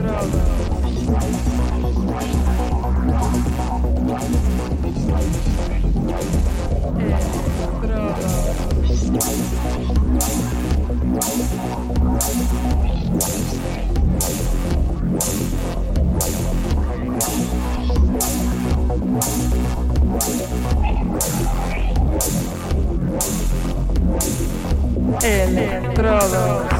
Droga. Electrodos.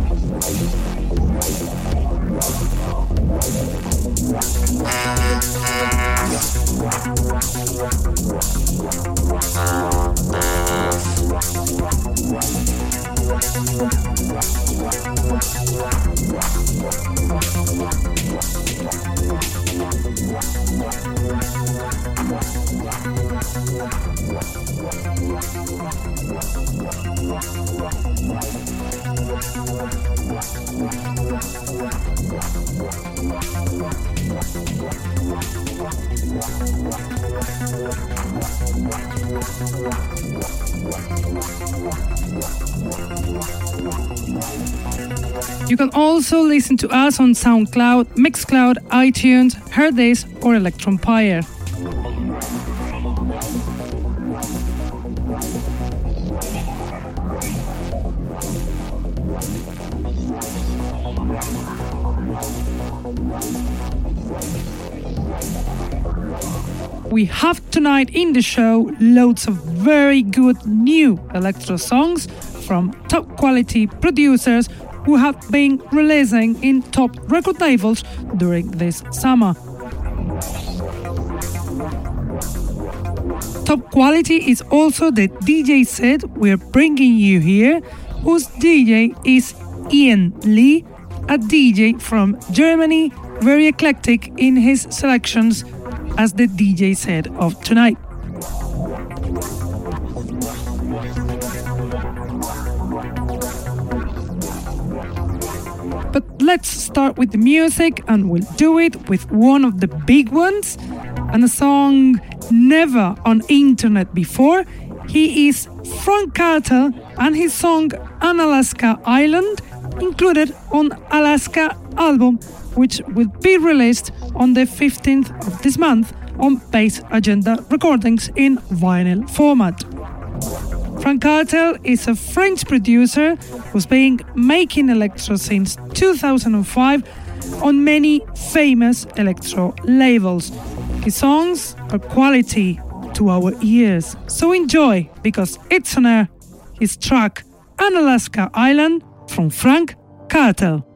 You can also listen to us on SoundCloud, Mixcloud, iTunes, Hearthis, or Electronpire. We have tonight in the show loads of very good new electro songs from top quality producers who have been releasing in top record labels during this summer. Top quality is also the DJ set we're bringing you here, whose DJ is Ian Lee, a DJ from Germany, very eclectic in his selections, as the DJ set of tonight. But let's start with the music, and we'll do it with one of the big ones and a song never on internet before. He is Franck Kartell, and his song Unalaska Island included on Alaska album, which will be released on the 15th of this month on Bass Agenda Recordings in vinyl format. Franck Kartell is a French producer who's been making electro since 2005 on many famous electro labels. His songs are quality to our ears, so enjoy because it's on air. His track Unalaska Island from Franck Kartell.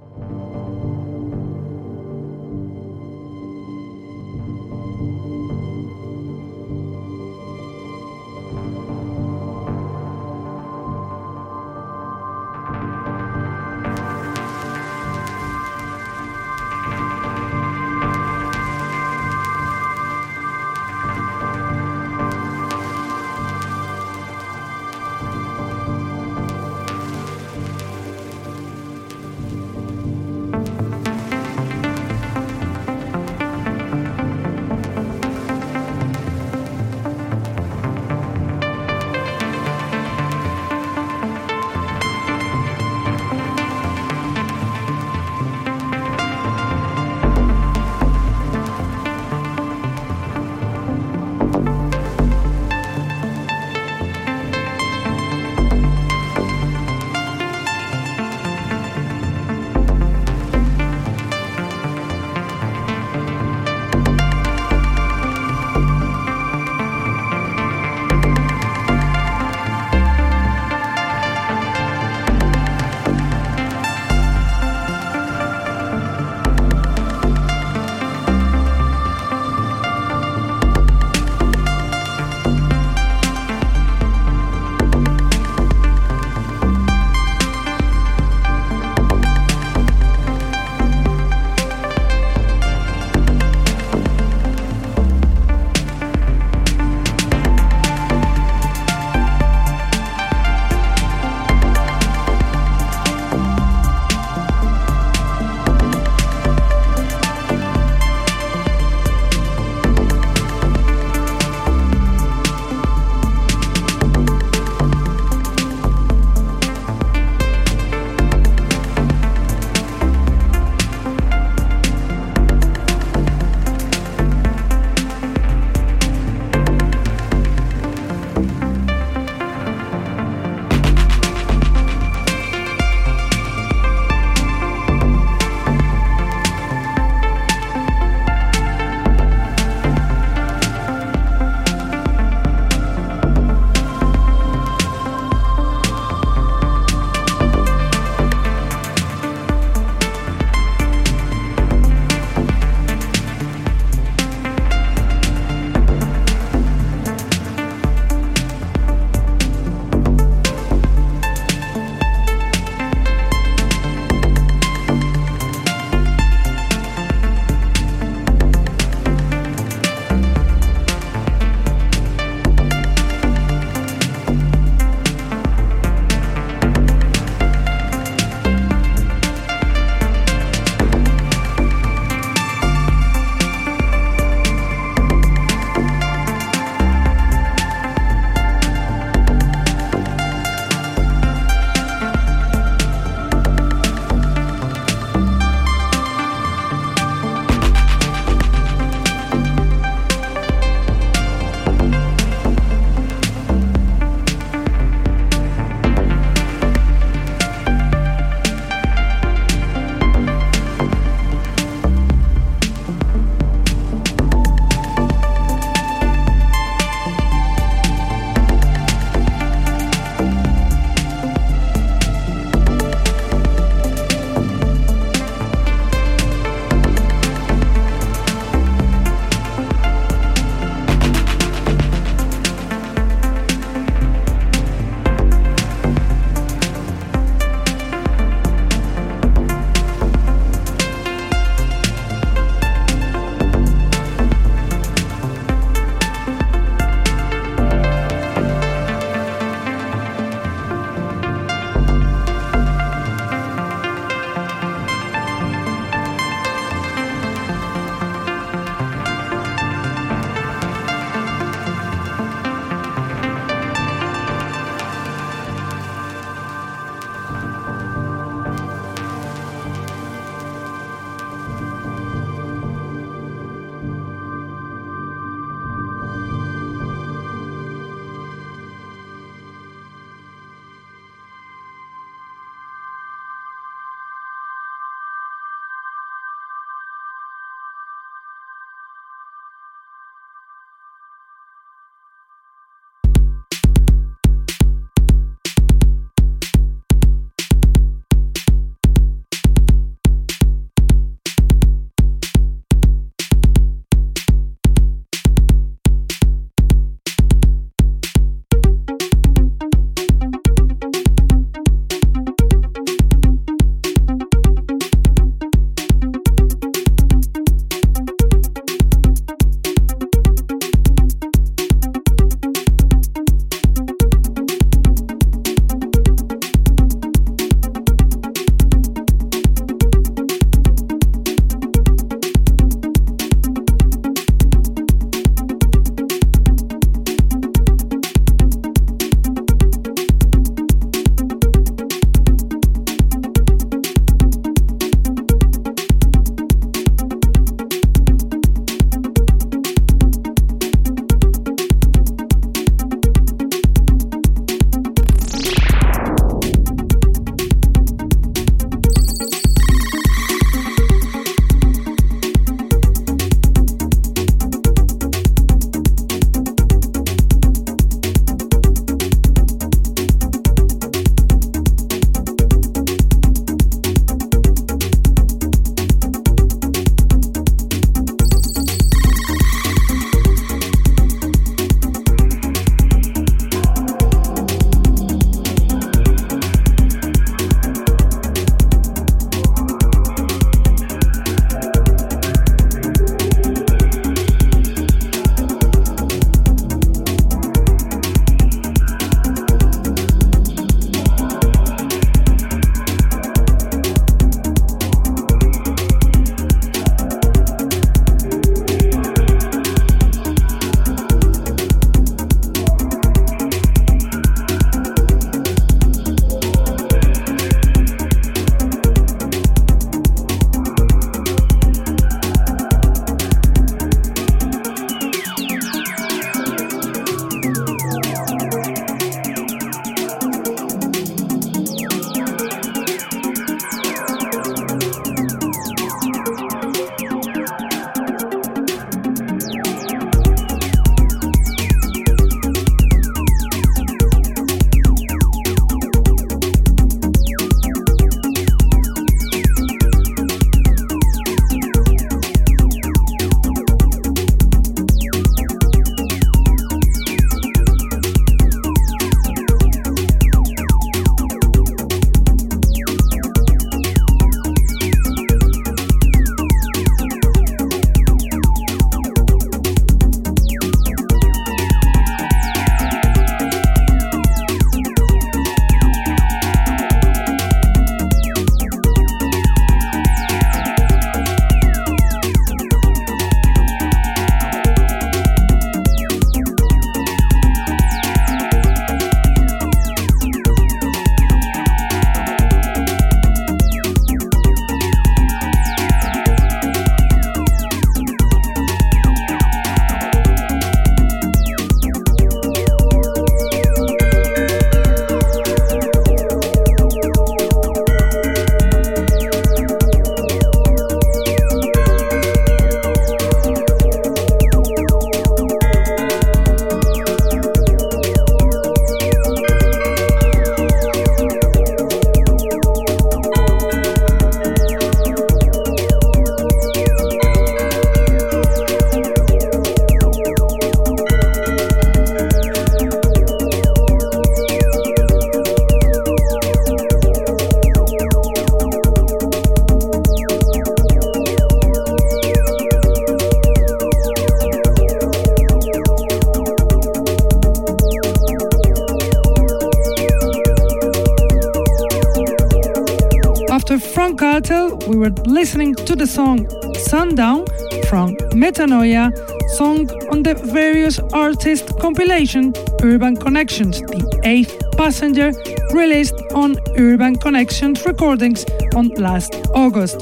The song Sundown from Metanoia, song on the various artist compilation Urban Connections, the eighth passenger, released on Urban Connections recordings on last August.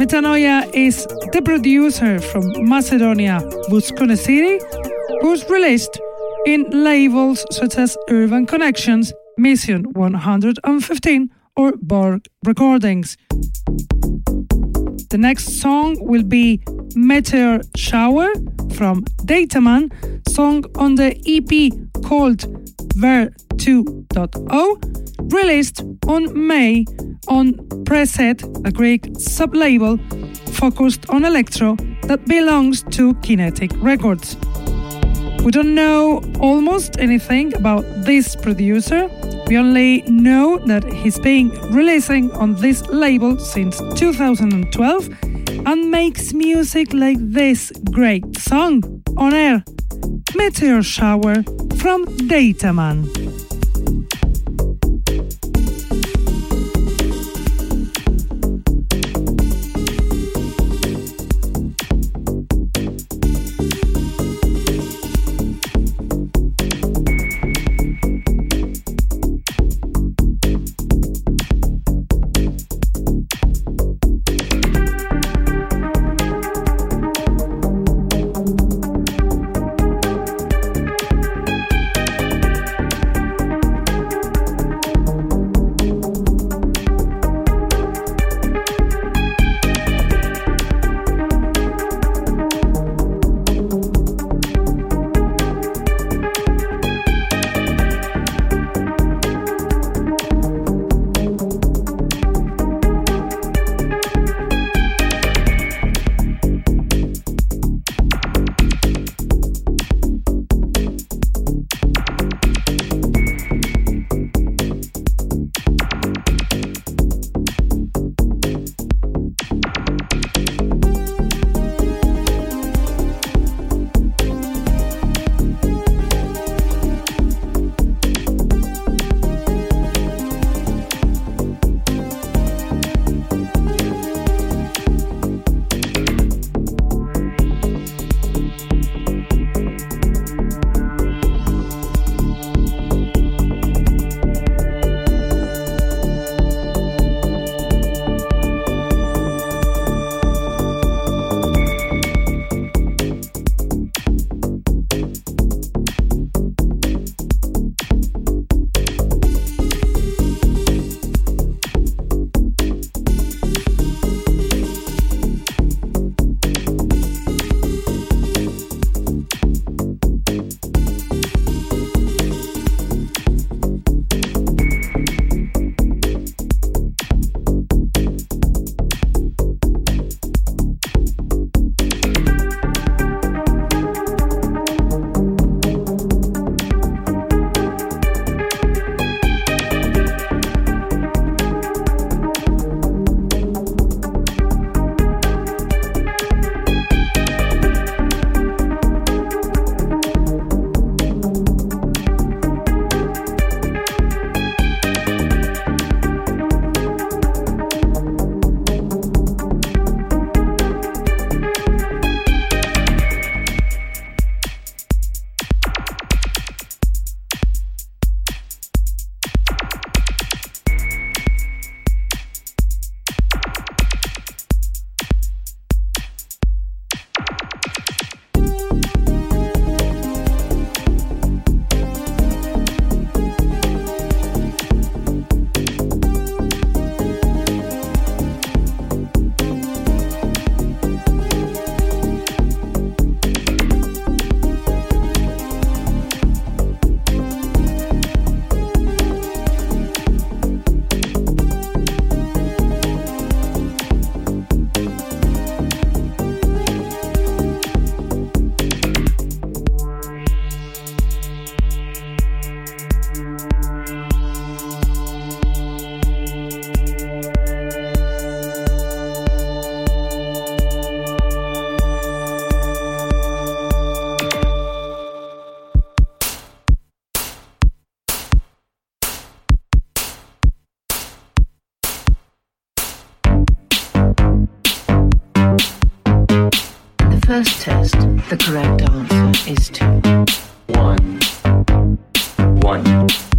Metanoia is the producer from Macedonia, Vuskone City, who's released in labels such as Urban Connections, Mission 115, or Borg Recordings. Next song will be Meteor Shower from Dataman, song on the EP called Ver 2.0, released on May on Preset, a Greek sublabel focused on electro that belongs to Kinetic Records. We don't know almost anything about this producer. We only know that he's been releasing on this label since 2012 and makes music like this great song on air Meteor Shower from Dataman. First test, the correct answer is two. One. One.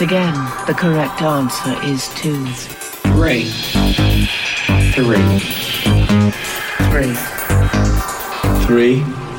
Once again, the correct answer is two. Three. Three. Three. Three.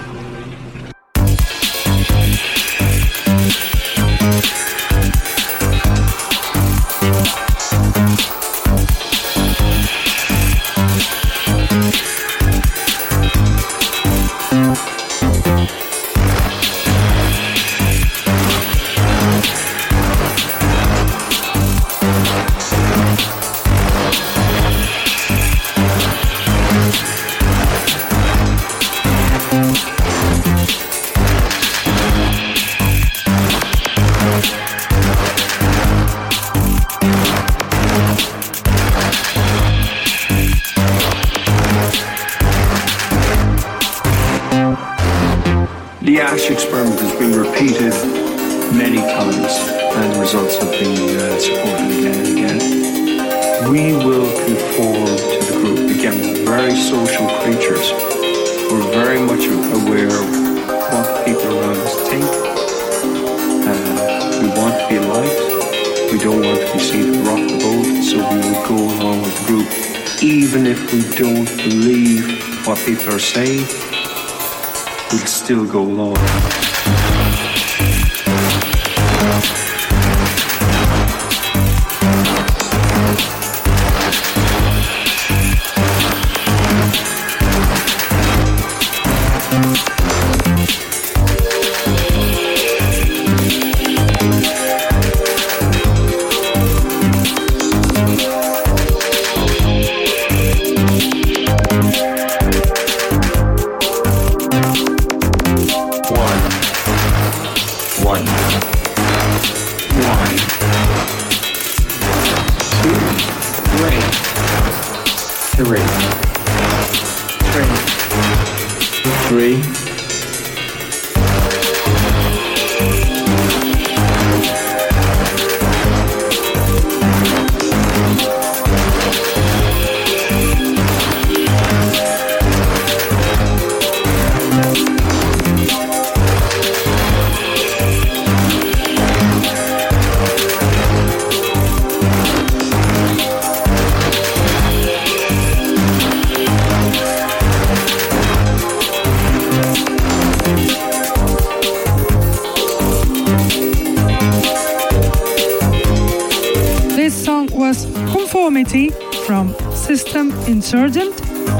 Insurgent,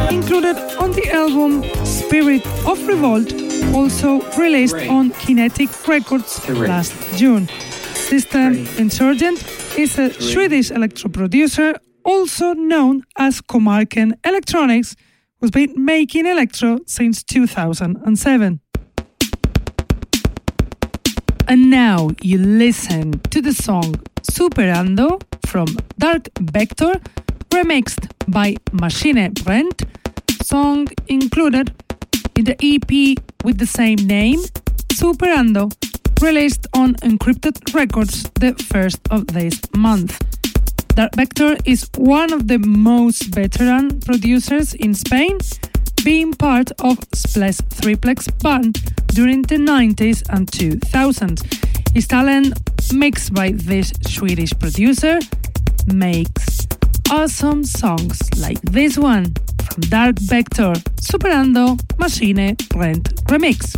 included on the album Spirit of Revolt, also released on Kinetic Records last June. System Insurgent is a Swedish electro producer, also known as Komarken Electronics, who's been making electro since 2007. And now you listen to the song Superando from Dark Vektor remixed by Maschine Brennt, song included in the EP with the same name, Superando, released on Encrypted Records the first of this month. Dark Vektor is one of the most veteran producers in Spain, being part of Splash Triplex band during the 90s and 2000s. His talent, mixed by this Swedish producer, makes awesome songs like this one from Dark Vektor, Superando Maschine Brennt Remix.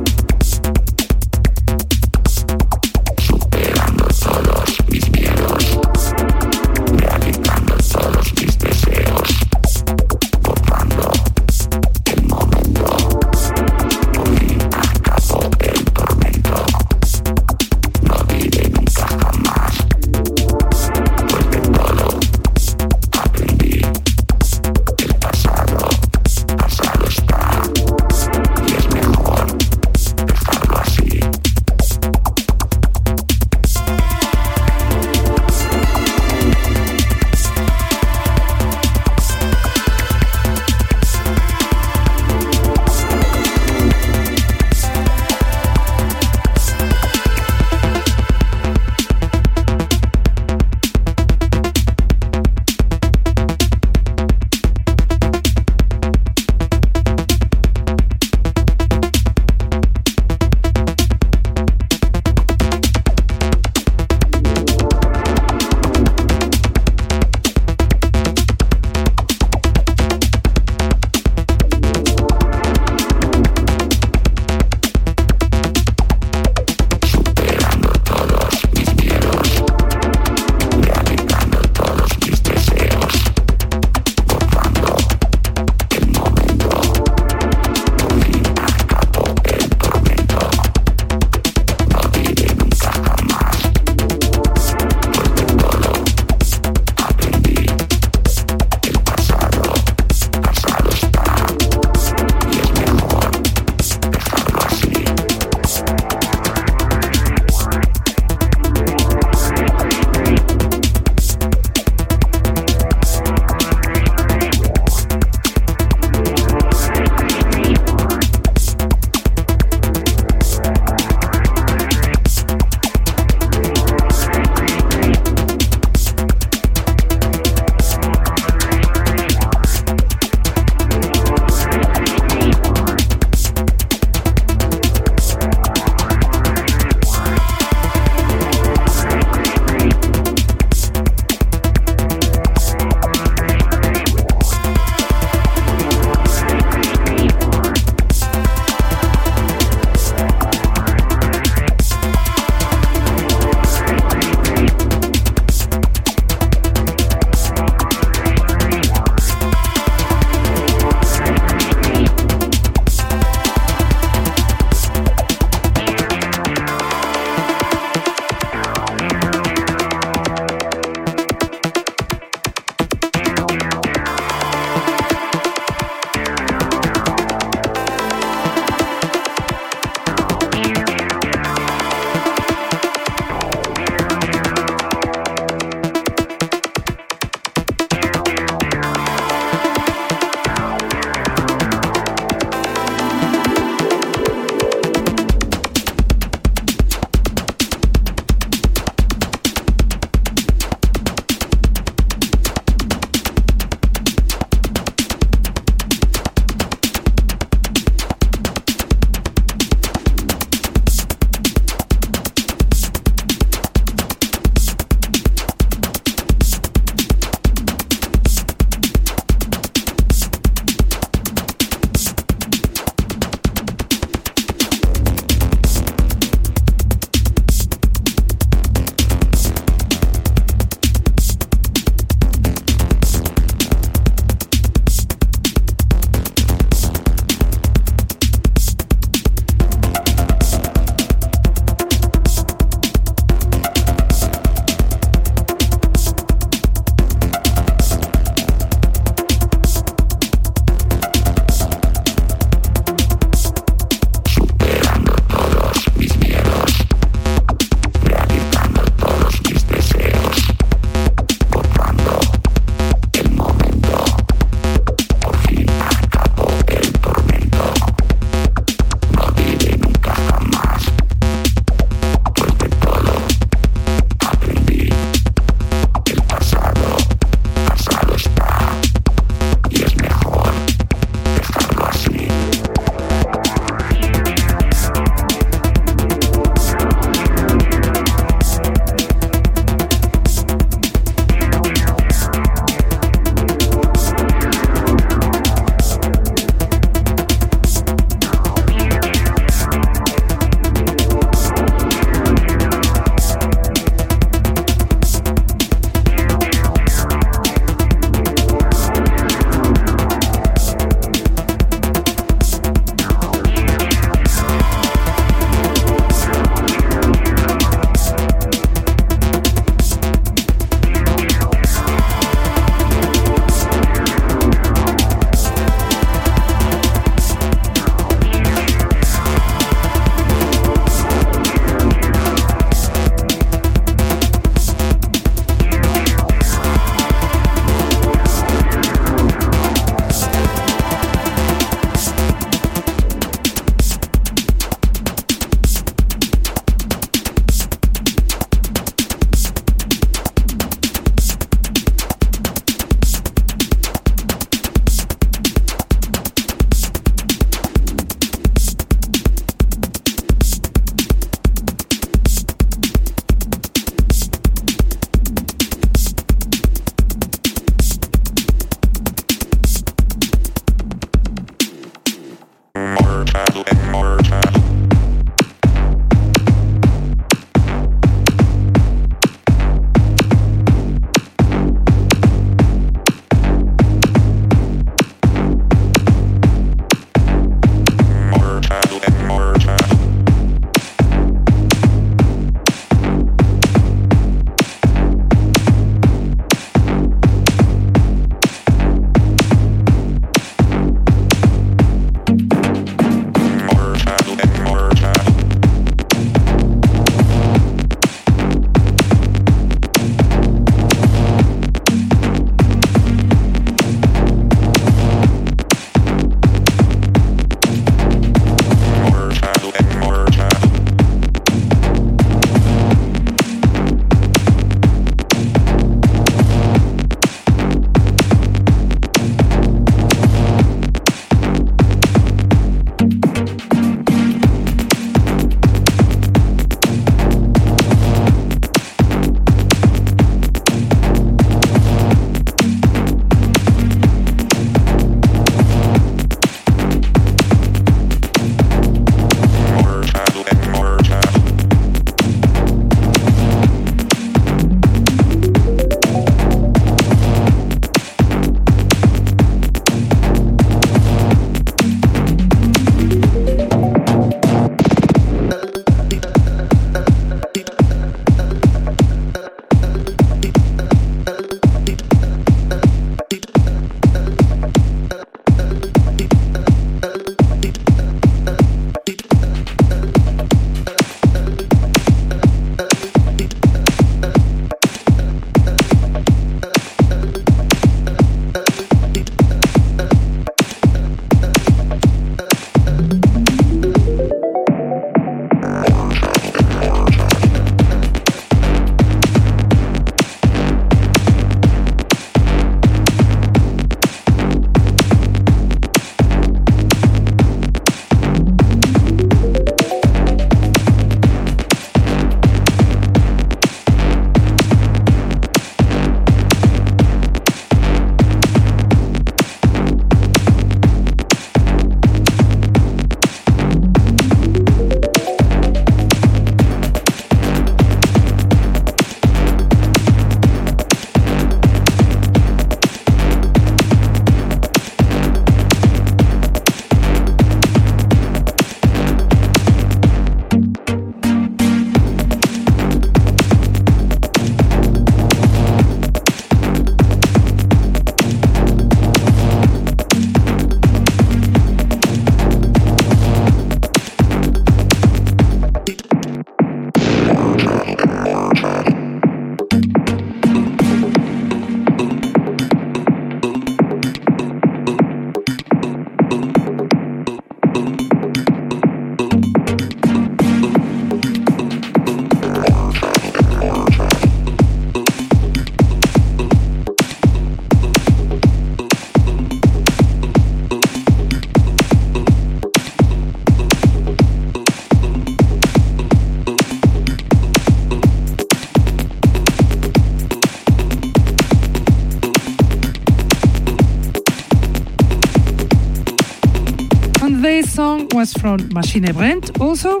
Maschine Brennt also,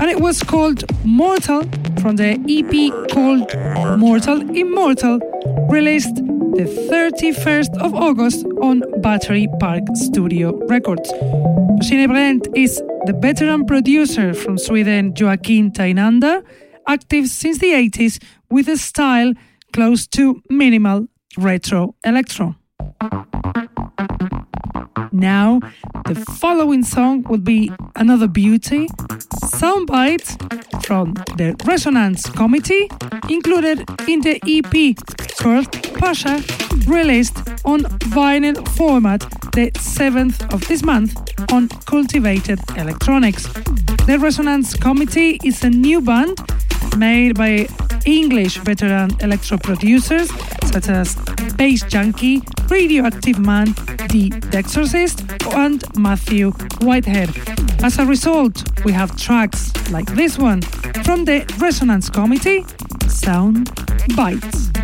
and it was called Mortal from the EP called Mortal Immortal, released the 31st of August on Battery Park Studio Records. Maschine Brennt is the veteran producer from Sweden Joaquin Tainanda, active since the 80s with a style close to minimal retro electro. Now, the following song will be another beauty, soundbite from the Resonance Committee, included in the EP called Pasha, released on vinyl format the 7th of this month on Cultivated Electronics. The Resonance Committee is a new band made by English veteran electro producers such as Bass Junkie, Radioactive Man, The Exorcist, and Matthew Whitehead. As a result, we have tracks like this one from the Resonance Committee, Sound Bites.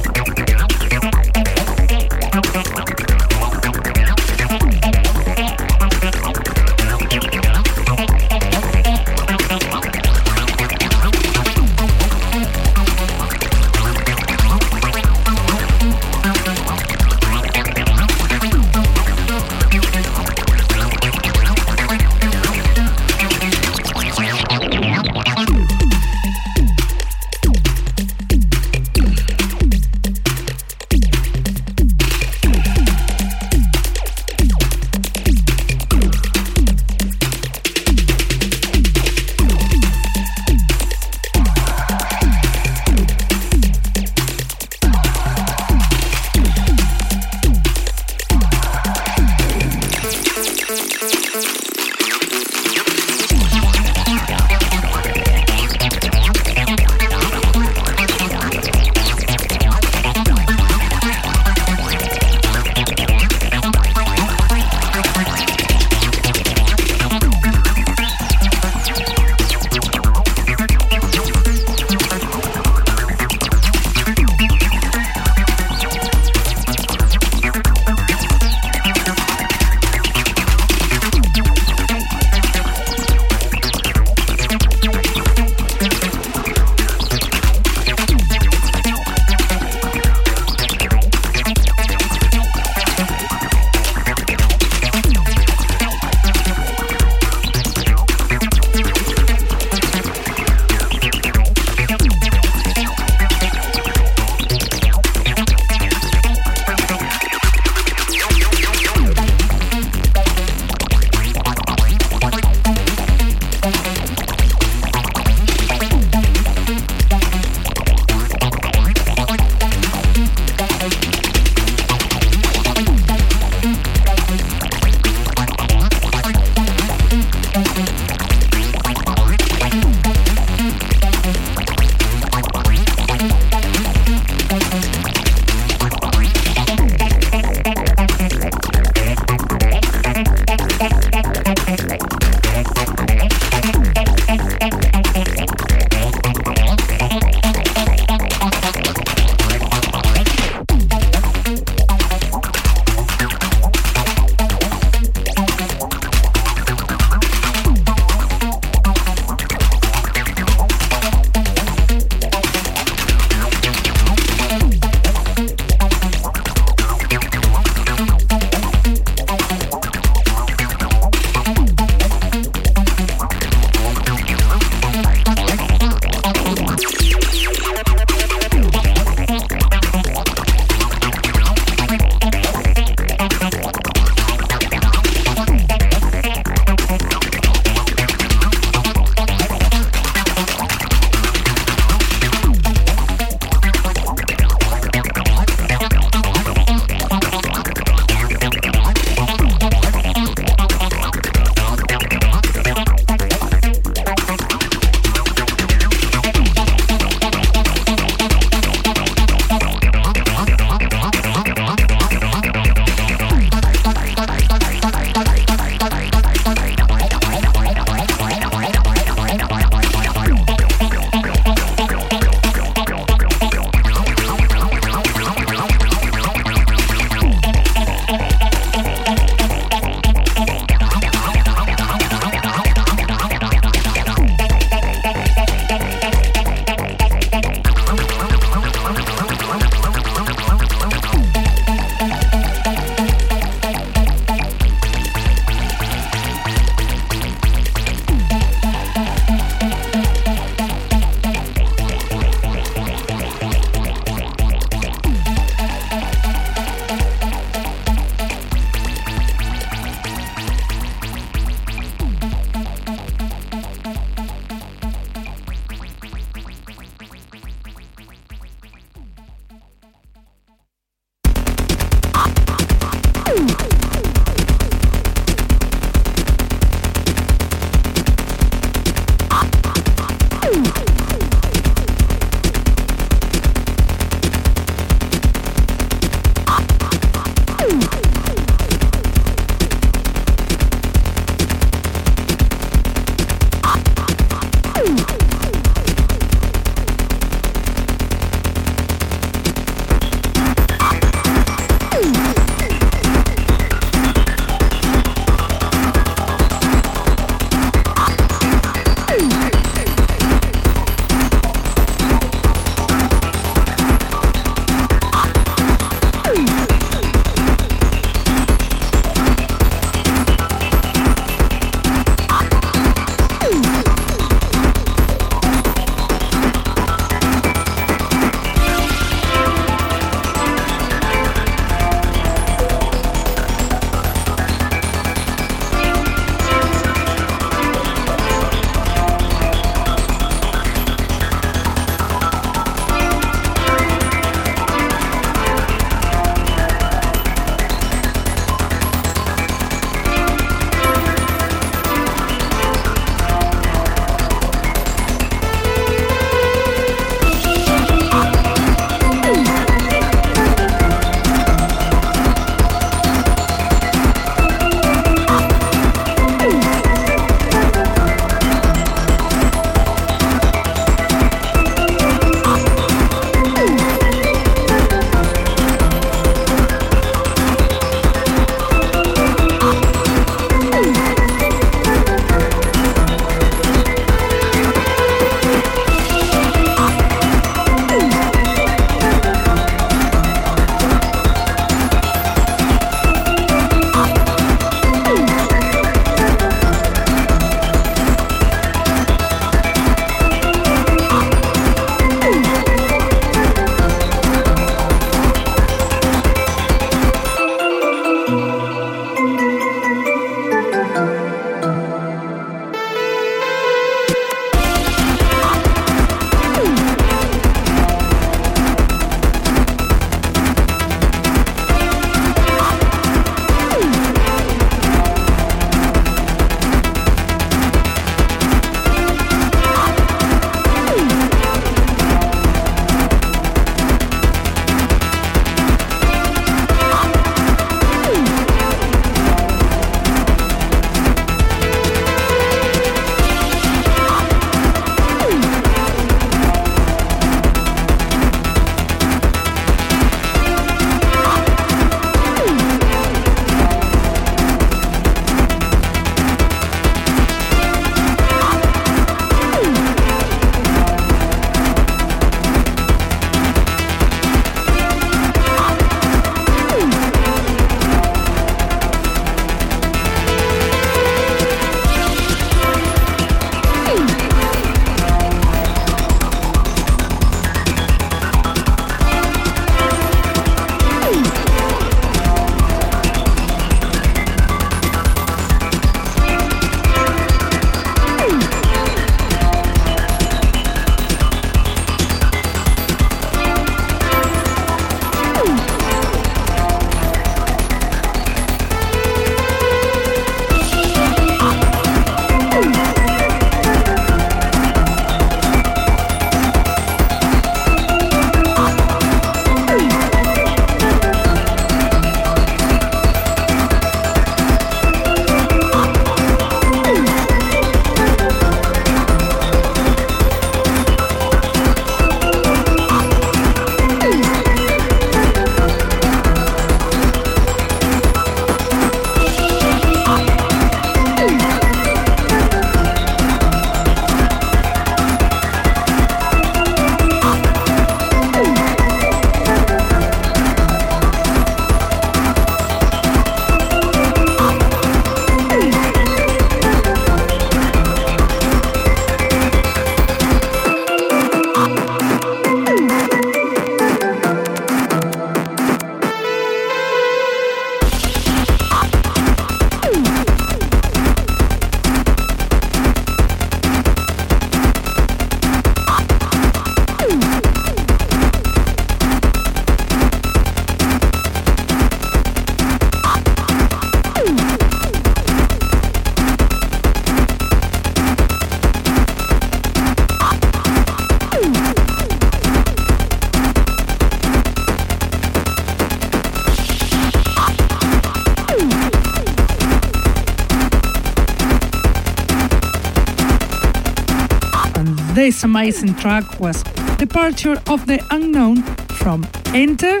Amazing track was Departure of the Unknown from N-Ter,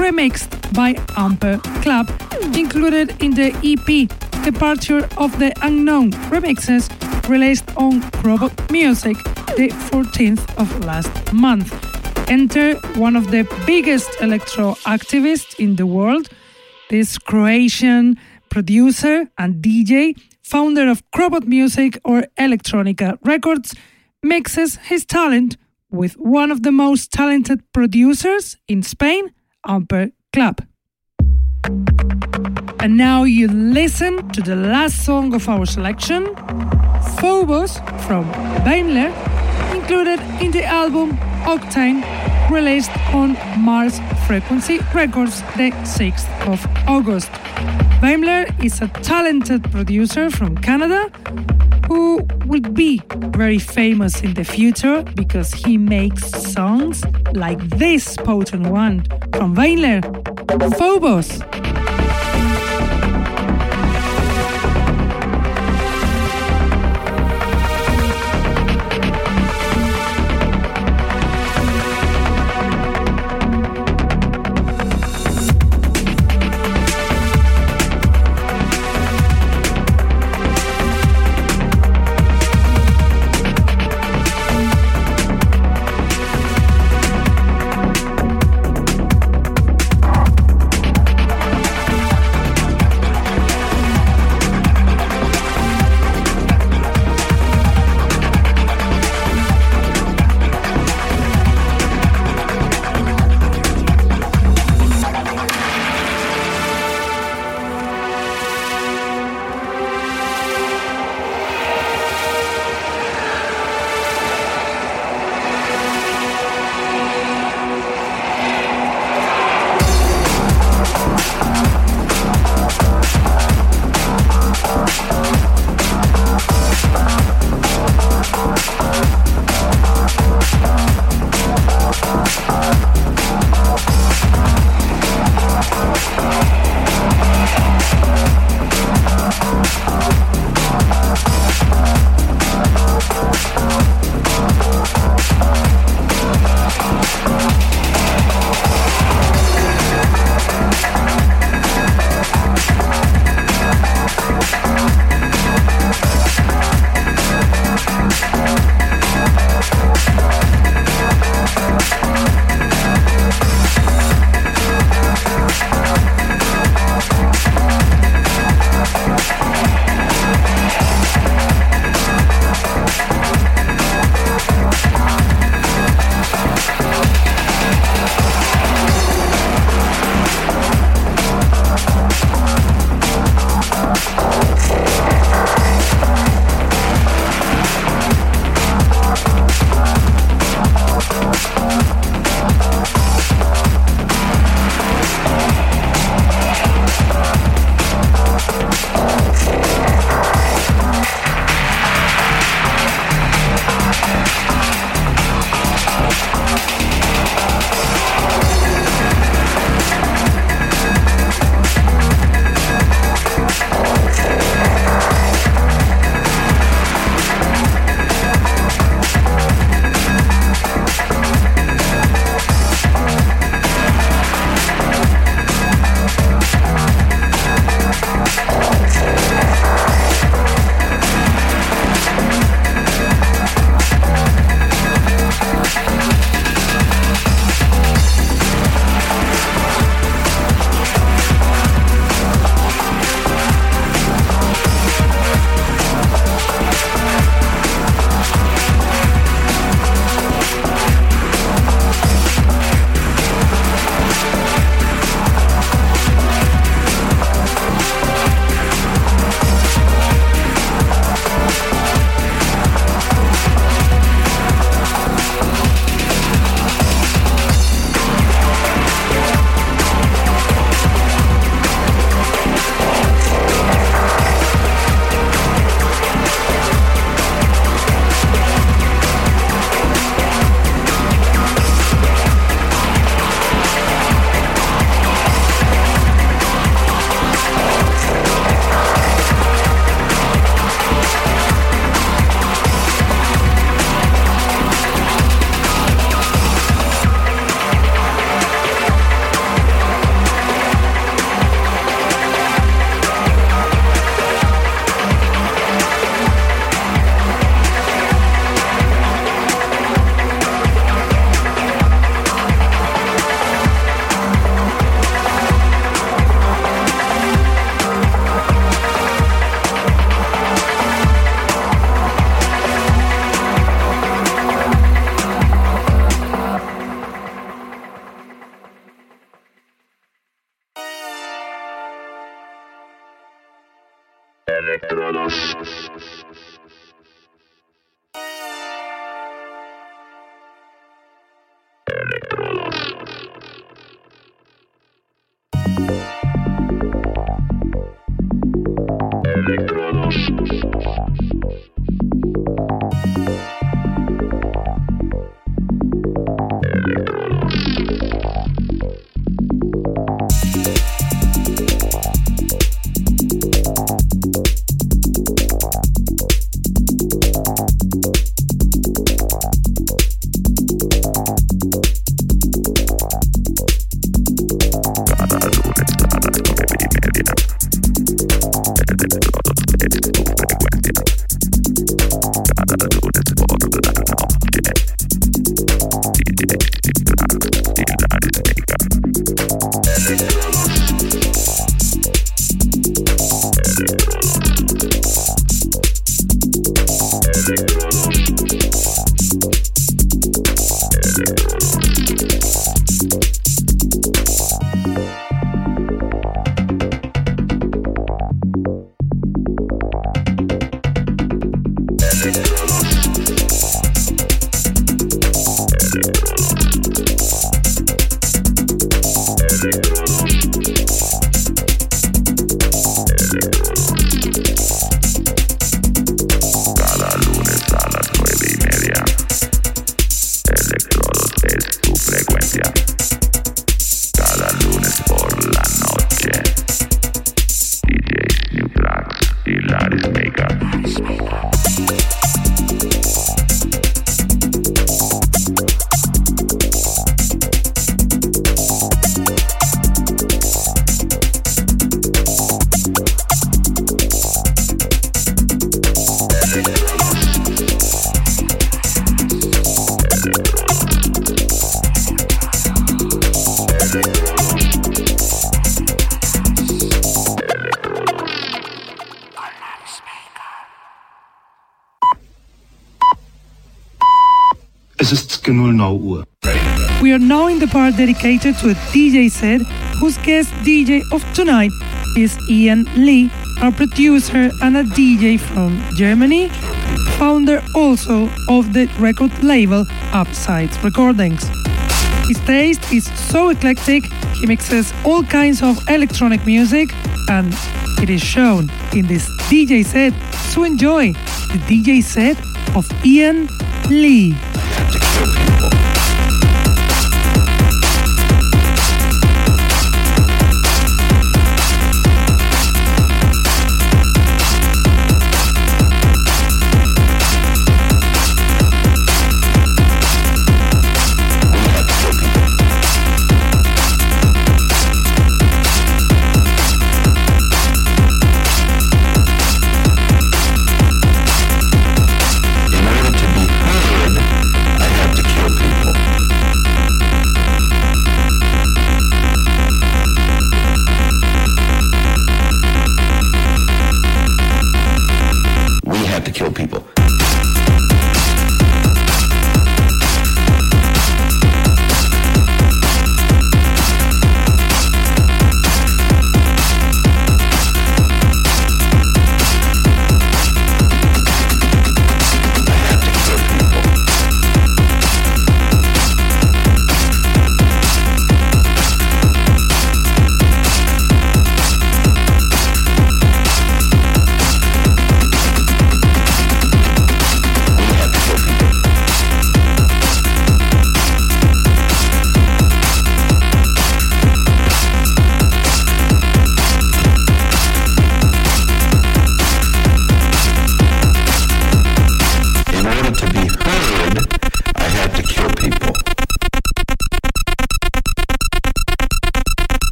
remixed by Amper Clap, included in the EP Departure of the Unknown remixes released on Robot Music the 14th of last month. N-Ter one of the biggest electro activists in the world, this Croatian producer and DJ, founder of Crobot Music or Electronica Records, mixes his talent with one of the most talented producers in Spain, Amper Clap. And now you listen to the last song of our selection, Phobos from vaimler, included in the album Octane, released on Mars Frequency Records the 6th of August. vaimler is a talented producer from Canada who will be very famous in the future because he makes songs like this potent one from vaimler, Phobos. We are now in the part dedicated to a DJ set whose guest DJ of tonight is Ian Lee, a producer and a DJ from Germany, founder also of the record label Upsides Recordings. His taste is so eclectic, he mixes all kinds of electronic music, and it is shown in this DJ set. So enjoy the DJ set of Ian Lee.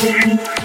Thank you.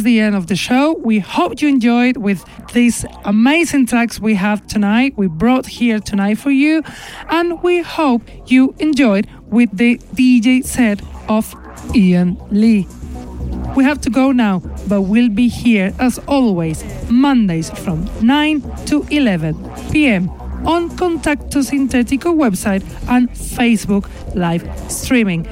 Is the end of the show. We hope you enjoyed with these amazing tracks we have tonight. We brought here tonight for you. And we hope you enjoyed with the DJ set of Ian Lee. We have to go now, but we'll be here as always, Mondays from 9 to 11 p.m. on Contacto Sintetico website and Facebook live streaming.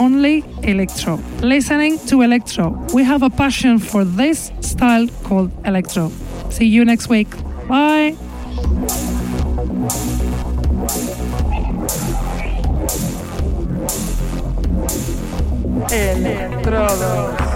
Only electro. Listening to electro. We have a passion for this style called electro. See you next week. Bye. Elektrodos.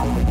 Thank